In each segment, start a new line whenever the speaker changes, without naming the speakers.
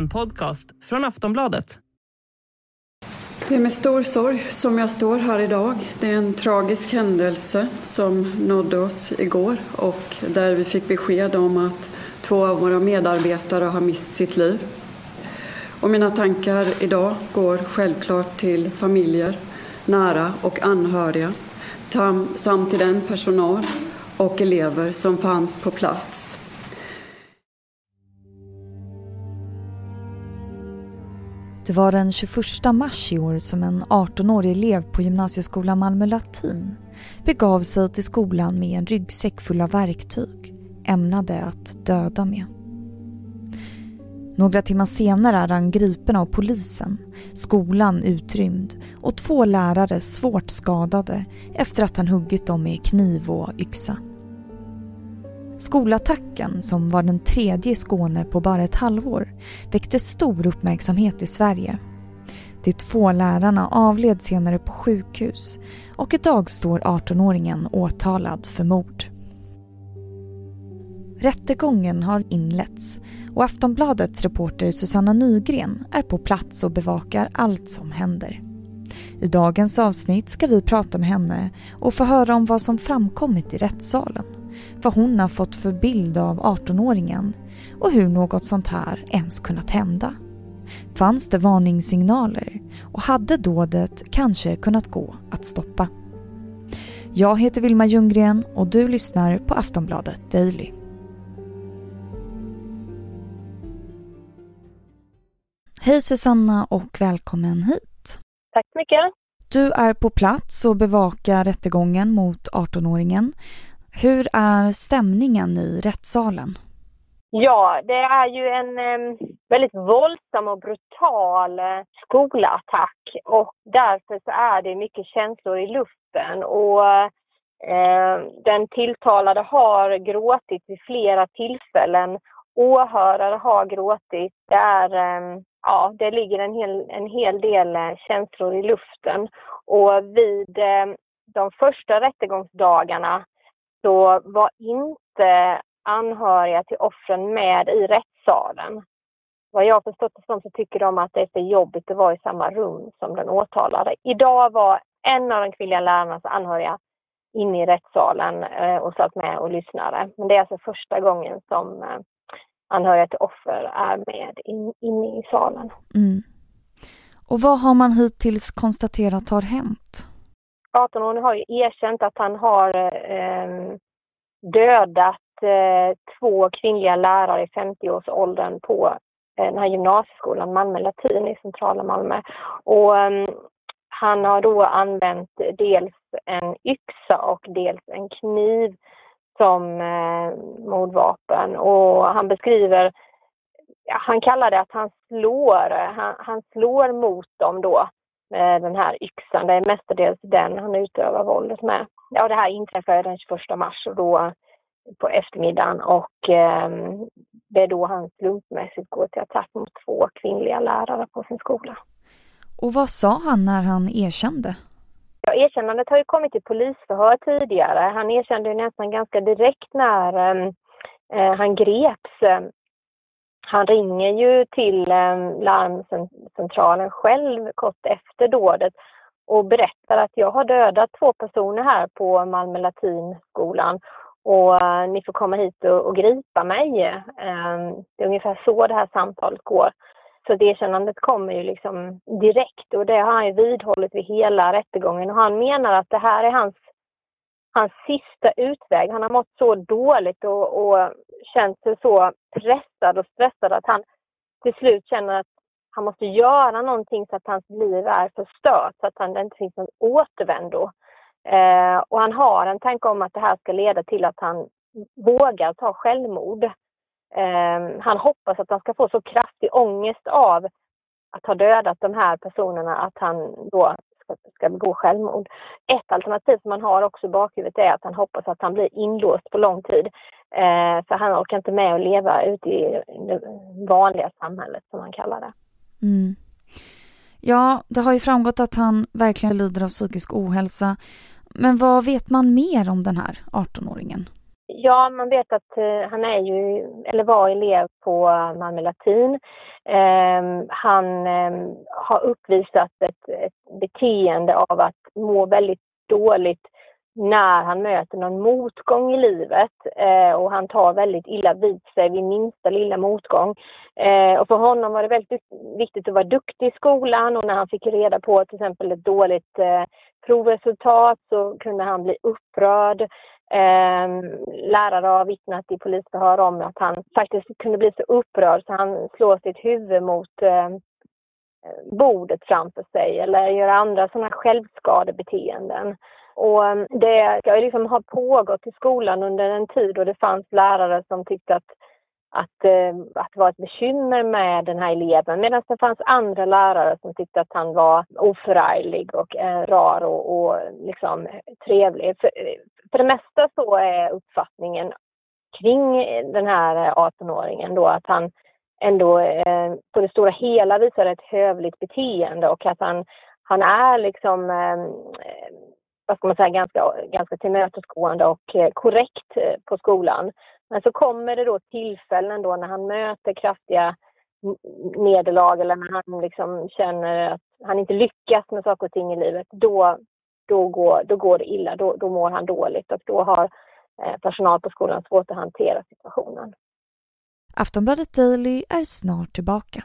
En podcast från Aftonbladet.
Det är med stor sorg som jag står här idag. Det är en tragisk händelse som nådde oss igår och där vi fick besked om att två av våra medarbetare har mist sitt liv. Och mina tankar idag går självklart till familjer, nära och anhöriga samt till den personal och elever som fanns på plats.
Det var den 21 mars i år som en 18-årig elev på gymnasieskolan Malmö Latin begav sig till skolan med en ryggsäck full av verktyg ämnade att döda med. Några timmar senare är han gripen av polisen, skolan utrymd och två lärare svårt skadade efter att han huggit dem med kniv och yxa. Skolattacken, som var den tredje i Skåne på bara ett halvår, väckte stor uppmärksamhet i Sverige. De två lärarna avled senare på sjukhus och idag står 18-åringen åtalad för mord. Rättegången har inletts och Aftonbladets reporter Susanna Nygren är på plats och bevakar allt som händer. I dagens avsnitt ska vi prata med henne och få höra om vad som framkommit i rättssalen vad hon har fått för bild av 18-åringen och hur något sånt här ens kunnat hända. Fanns det varningssignaler och hade dådet kanske kunnat gå att stoppa? Jag heter Vilma Ljunggren och du lyssnar på Aftonbladet Daily. Hej Susanna och välkommen hit.
Tack så mycket.
Du är på plats och bevakar rättegången mot 18-åringen hur är stämningen i rättssalen?
Ja, det är ju en eh, väldigt våldsam och brutal eh, skolattack och därför så är det mycket känslor i luften och eh, den tilltalade har gråtit vid flera tillfällen. Åhörare har gråtit. Det, är, ja, det ligger en hel, en hel del eh, känslor i luften och vid eh, de första rättegångsdagarna så var inte anhöriga till offren med i rättssalen. Vad jag har förstått det som så tycker de att det är för jobbigt att vara i samma rum som den åtalade. Idag var en av de kvinnliga lärarnas anhöriga inne i rättssalen eh, och satt med och lyssnade. Men det är alltså första gången som eh, anhöriga till offer är med inne i salen. Mm.
Och vad har man hittills konstaterat har hänt?
18-åringen har ju erkänt att han har eh, dödat eh, två kvinnliga lärare i 50-årsåldern på eh, den här gymnasieskolan, Malmö Latin i centrala Malmö. Och, ehm, han har då använt dels en yxa och dels en kniv som eh, mordvapen. Och han beskriver, han kallar det att han slår, eh, han, han slår mot dem då den här yxan. Det är mestadels den han utövar våldet med. Ja, det här inträffade den 21 mars och då på eftermiddagen och eh, det är då han slumpmässigt går till attack mot två kvinnliga lärare på sin skola.
Och vad sa han när han erkände?
Ja, erkännandet har ju kommit i polisförhör tidigare. Han erkände nästan ganska direkt när ehm, eh, han greps. Han ringer ju till eh, larmcentralen själv kort efter dådet och berättar att jag har dödat två personer här på Malmö Latinskolan och eh, ni får komma hit och, och gripa mig. Eh, det är ungefär så det här samtalet går. Så det erkännandet kommer ju liksom direkt och det har han ju vidhållit vid hela rättegången och han menar att det här är hans hans sista utväg. Han har mått så dåligt och, och känt sig så pressad och stressad att han till slut känner att han måste göra någonting så att hans liv är förstört, så att han, det inte finns någon återvändo. Eh, och han har en tanke om att det här ska leda till att han vågar ta självmord. Eh, han hoppas att han ska få så kraftig ångest av att ha dödat de här personerna att han då ska, ska begå självmord. Ett alternativ som man har också i bakhuvudet är att han hoppas att han blir inlåst på lång tid. Eh, för han orkar inte med att leva ute i det vanliga samhället som han kallar det.
Mm. Ja, det har ju framgått att han verkligen lider av psykisk ohälsa. Men vad vet man mer om den här 18-åringen?
Ja, man vet att eh, han är ju, eller var elev på Malmö latin. Eh, han eh, har uppvisat ett, ett beteende av att må väldigt dåligt när han möter någon motgång i livet eh, och han tar väldigt illa vid sig vid minsta lilla motgång. Eh, och för honom var det väldigt viktigt att vara duktig i skolan och när han fick reda på till exempel ett dåligt eh, provresultat så kunde han bli upprörd. Eh, lärare har vittnat i polisförhör om att han faktiskt kunde bli så upprörd så han slår sitt huvud mot eh, bordet framför sig eller gör andra sådana självskadebeteenden. Och eh, det ska liksom ha pågått i skolan under en tid och det fanns lärare som tyckte att, att, eh, att det var ett bekymmer med den här eleven medan det fanns andra lärare som tyckte att han var oförarglig och eh, rar och, och liksom trevlig. För, för det mesta så är uppfattningen kring den här eh, 18-åringen då att han ändå eh, på det stora hela visar ett hövligt beteende och att han, han är liksom eh, vad ska man säga, ganska, ganska tillmötesgående och eh, korrekt eh, på skolan. Men så kommer det då tillfällen då när han möter kraftiga nederlag eller när han liksom känner att han inte lyckas med saker och ting i livet. Då, då, går, då går det illa, då, då mår han dåligt och då har eh, personal på skolan svårt att hantera situationen.
Aftonbladet Daily är snart tillbaka.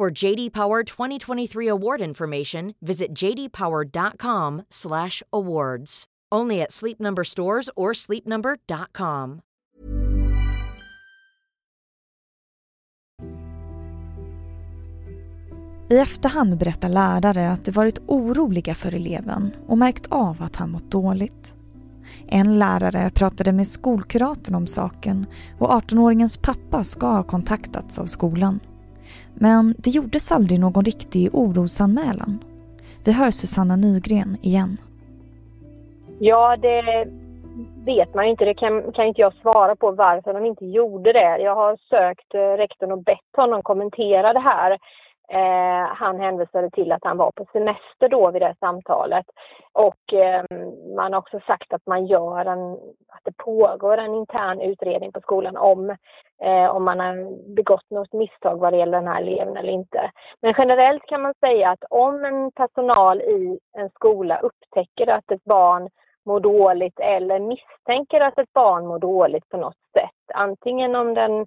For JD Power 2023 award information, visit jdpower.com/awards. Only at Sleep Number stores or sleepnumber.com.
I efterhand berättar lärare att de varit oroliga för eleven och märkt av att han mått dåligt. En lärare pratade med skolkuratorn om saken och 18-åringens pappa ska ha kontaktats av skolan. Men det gjordes aldrig någon riktig orosanmälan. Vi hör Susanna Nygren igen.
Ja, det vet man ju inte. Det kan, kan inte jag svara på varför de inte gjorde det. Jag har sökt eh, rektorn och bett honom kommentera det här. Eh, han hänvisade till att han var på semester då vid det samtalet. Och eh, man har också sagt att man gör en, att det pågår en intern utredning på skolan om, eh, om man har begått något misstag vad det gäller den här eleven eller inte. Men generellt kan man säga att om en personal i en skola upptäcker att ett barn mår dåligt eller misstänker att ett barn mår dåligt på något sätt, antingen om den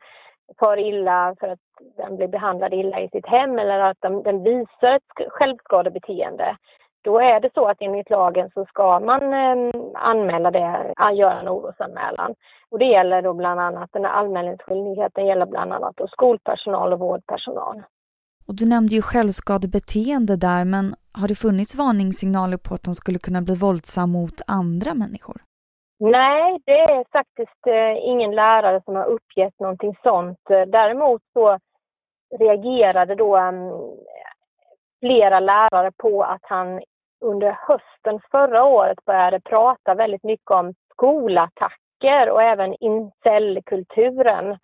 far illa för att den blir behandlad illa i sitt hem eller att den, den visar ett självskadebeteende. Då är det så att enligt lagen så ska man eh, anmäla det, göra en orosanmälan. Och det gäller då bland annat, den här anmälningsskyldigheten gäller bland annat då skolpersonal och vårdpersonal.
Och du nämnde ju självskadebeteende där, men har det funnits varningssignaler på att han skulle kunna bli våldsam mot andra människor?
Nej, det är faktiskt eh, ingen lärare som har uppgett någonting sånt. Däremot så reagerade då mm, flera lärare på att han under hösten förra året började prata väldigt mycket om skolattacker och även incellkulturen.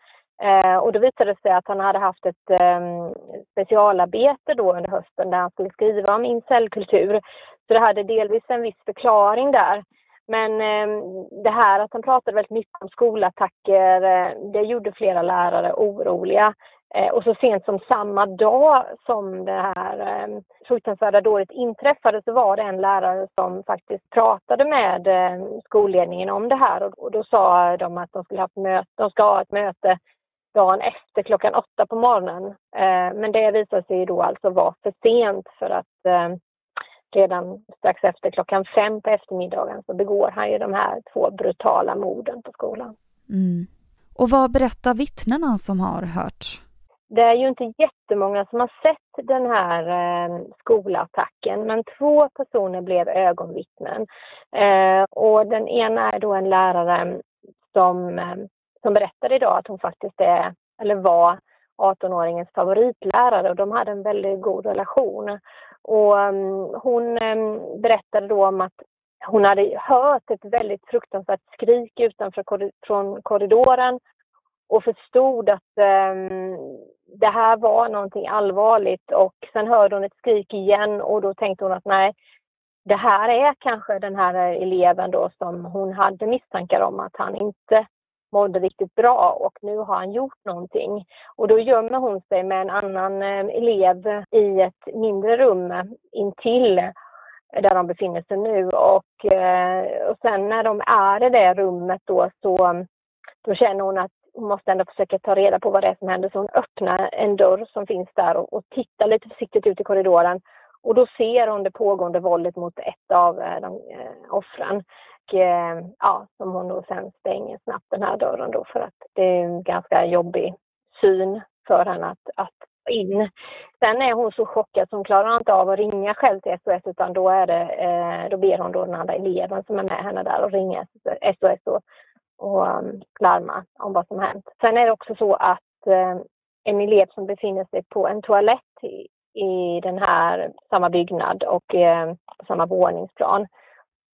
Eh, och då visade det sig att han hade haft ett eh, specialarbete då under hösten där han skulle skriva om incellkultur. Så det hade delvis en viss förklaring där. Men eh, det här att han pratade väldigt mycket om skolattacker, eh, det gjorde flera lärare oroliga. Eh, och så sent som samma dag som det här eh, fruktansvärda dådet inträffade så var det en lärare som faktiskt pratade med eh, skolledningen om det här och, och då sa de att de, skulle ha möte, de ska ha ett möte dagen efter klockan åtta på morgonen. Eh, men det visade sig då alltså vara för sent för att eh, redan strax efter klockan fem på eftermiddagen så begår han ju de här två brutala morden på skolan.
Mm. Och vad berättar vittnena som har hört?
det är ju inte jättemånga som har sett den här eh, skolattacken men två personer blev ögonvittnen. Eh, och den ena är då en lärare som, eh, som berättade idag att hon faktiskt är, eller var 18-åringens favoritlärare och de hade en väldigt god relation. Och ehm, hon ehm, berättade då om att hon hade hört ett väldigt fruktansvärt skrik utanför korri från korridoren och förstod att um, det här var någonting allvarligt. Och sen hörde hon ett skrik igen och då tänkte hon att nej, det här är kanske den här eleven då som hon hade misstankar om att han inte mådde riktigt bra och nu har han gjort någonting. Och då gömmer hon sig med en annan eh, elev i ett mindre rum intill där de befinner sig nu och, eh, och sen när de är i det rummet då så då känner hon att hon måste ändå försöka ta reda på vad det är som händer så hon öppnar en dörr som finns där och, och tittar lite försiktigt ut i korridoren och då ser hon det pågående våldet mot ett av eh, de, eh, offren. Och, eh, ja, som hon då sen stänger snabbt den här dörren då för att det är en ganska jobbig syn för henne att, att in. Sen är hon så chockad så hon klarar inte av att ringa själv till SOS utan då, är det, eh, då ber hon då den andra eleven som är med henne där att ringa SOS och, och um, larma om vad som hänt. Sen är det också så att eh, en elev som befinner sig på en toalett i, i den här samma byggnad och eh, samma våningsplan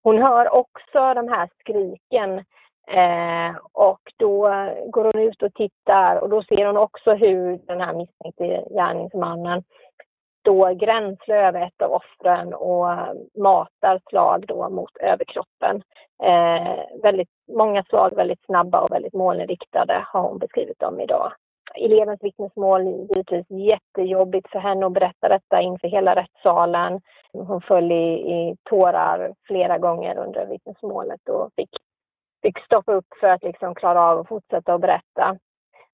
hon hör också de här skriken eh, och då går hon ut och tittar och då ser hon också hur den här misstänkte gärningsmannen står gränsle över ett av offren och matar slag då mot överkroppen. Eh, väldigt många slag, väldigt snabba och väldigt målinriktade har hon beskrivit dem idag elevens vittnesmål givetvis jättejobbigt för henne att berätta detta inför hela rättssalen. Hon föll i, i tårar flera gånger under vittnesmålet och fick, fick stoppa upp för att liksom klara av att fortsätta att berätta.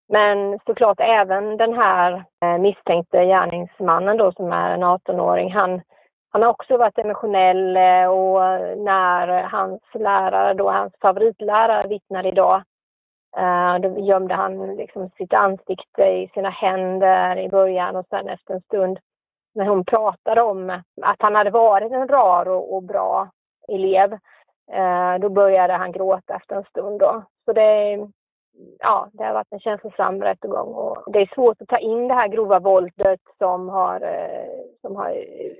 Men såklart även den här eh, misstänkte gärningsmannen då som är en 18-åring, han, han har också varit emotionell eh, och när hans lärare, då hans favoritlärare vittnar idag Uh, då gömde han liksom sitt ansikte i sina händer i början och sen efter en stund när hon pratade om att han hade varit en rar och, och bra elev, uh, då började han gråta efter en stund. Då. Så det, ja, det har varit en känslosam rättegång och det är svårt att ta in det här grova våldet som har, uh, som har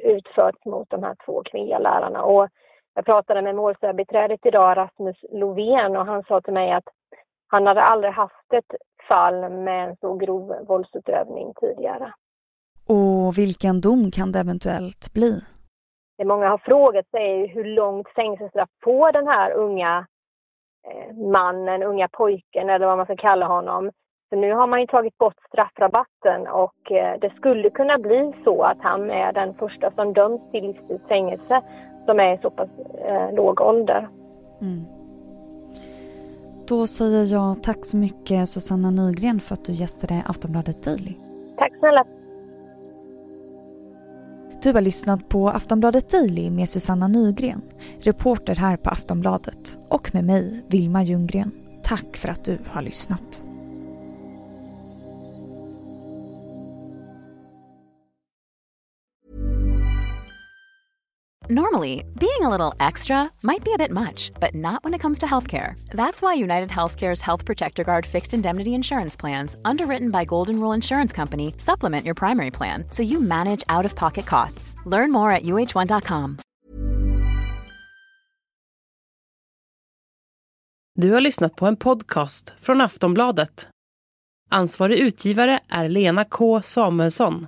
utförts mot de här två kvinnliga lärarna. Och jag pratade med målsägarbiträdet idag, Rasmus Lovén, och han sa till mig att han hade aldrig haft ett fall med en så grov våldsutövning tidigare.
Och vilken dom kan det eventuellt bli?
Det många har frågat sig är hur långt fängelsestraff får den här unga eh, mannen, unga pojken eller vad man ska kalla honom. För nu har man ju tagit bort straffrabatten och eh, det skulle kunna bli så att han är den första som döms till livstids fängelse som är i så pass eh, låg ålder. Mm.
Då säger jag tack så mycket Susanna Nygren för att du gästade Aftonbladet Daily.
Tack snälla.
Du har lyssnat på Aftonbladet Daily med Susanna Nygren, reporter här på Aftonbladet och med mig, Vilma Ljunggren. Tack för att du har lyssnat.
Normally, being a little extra might be a bit much, but not when it comes to healthcare. That's why United Healthcare's Health Protector Guard fixed indemnity insurance plans, underwritten by Golden Rule Insurance Company, supplement your primary plan so you manage out of pocket costs. Learn more at uh1.com.
Du har lyssnat på en podcast från Aftonbladet. Ansvarig utgivare är Lena K Samuelsson.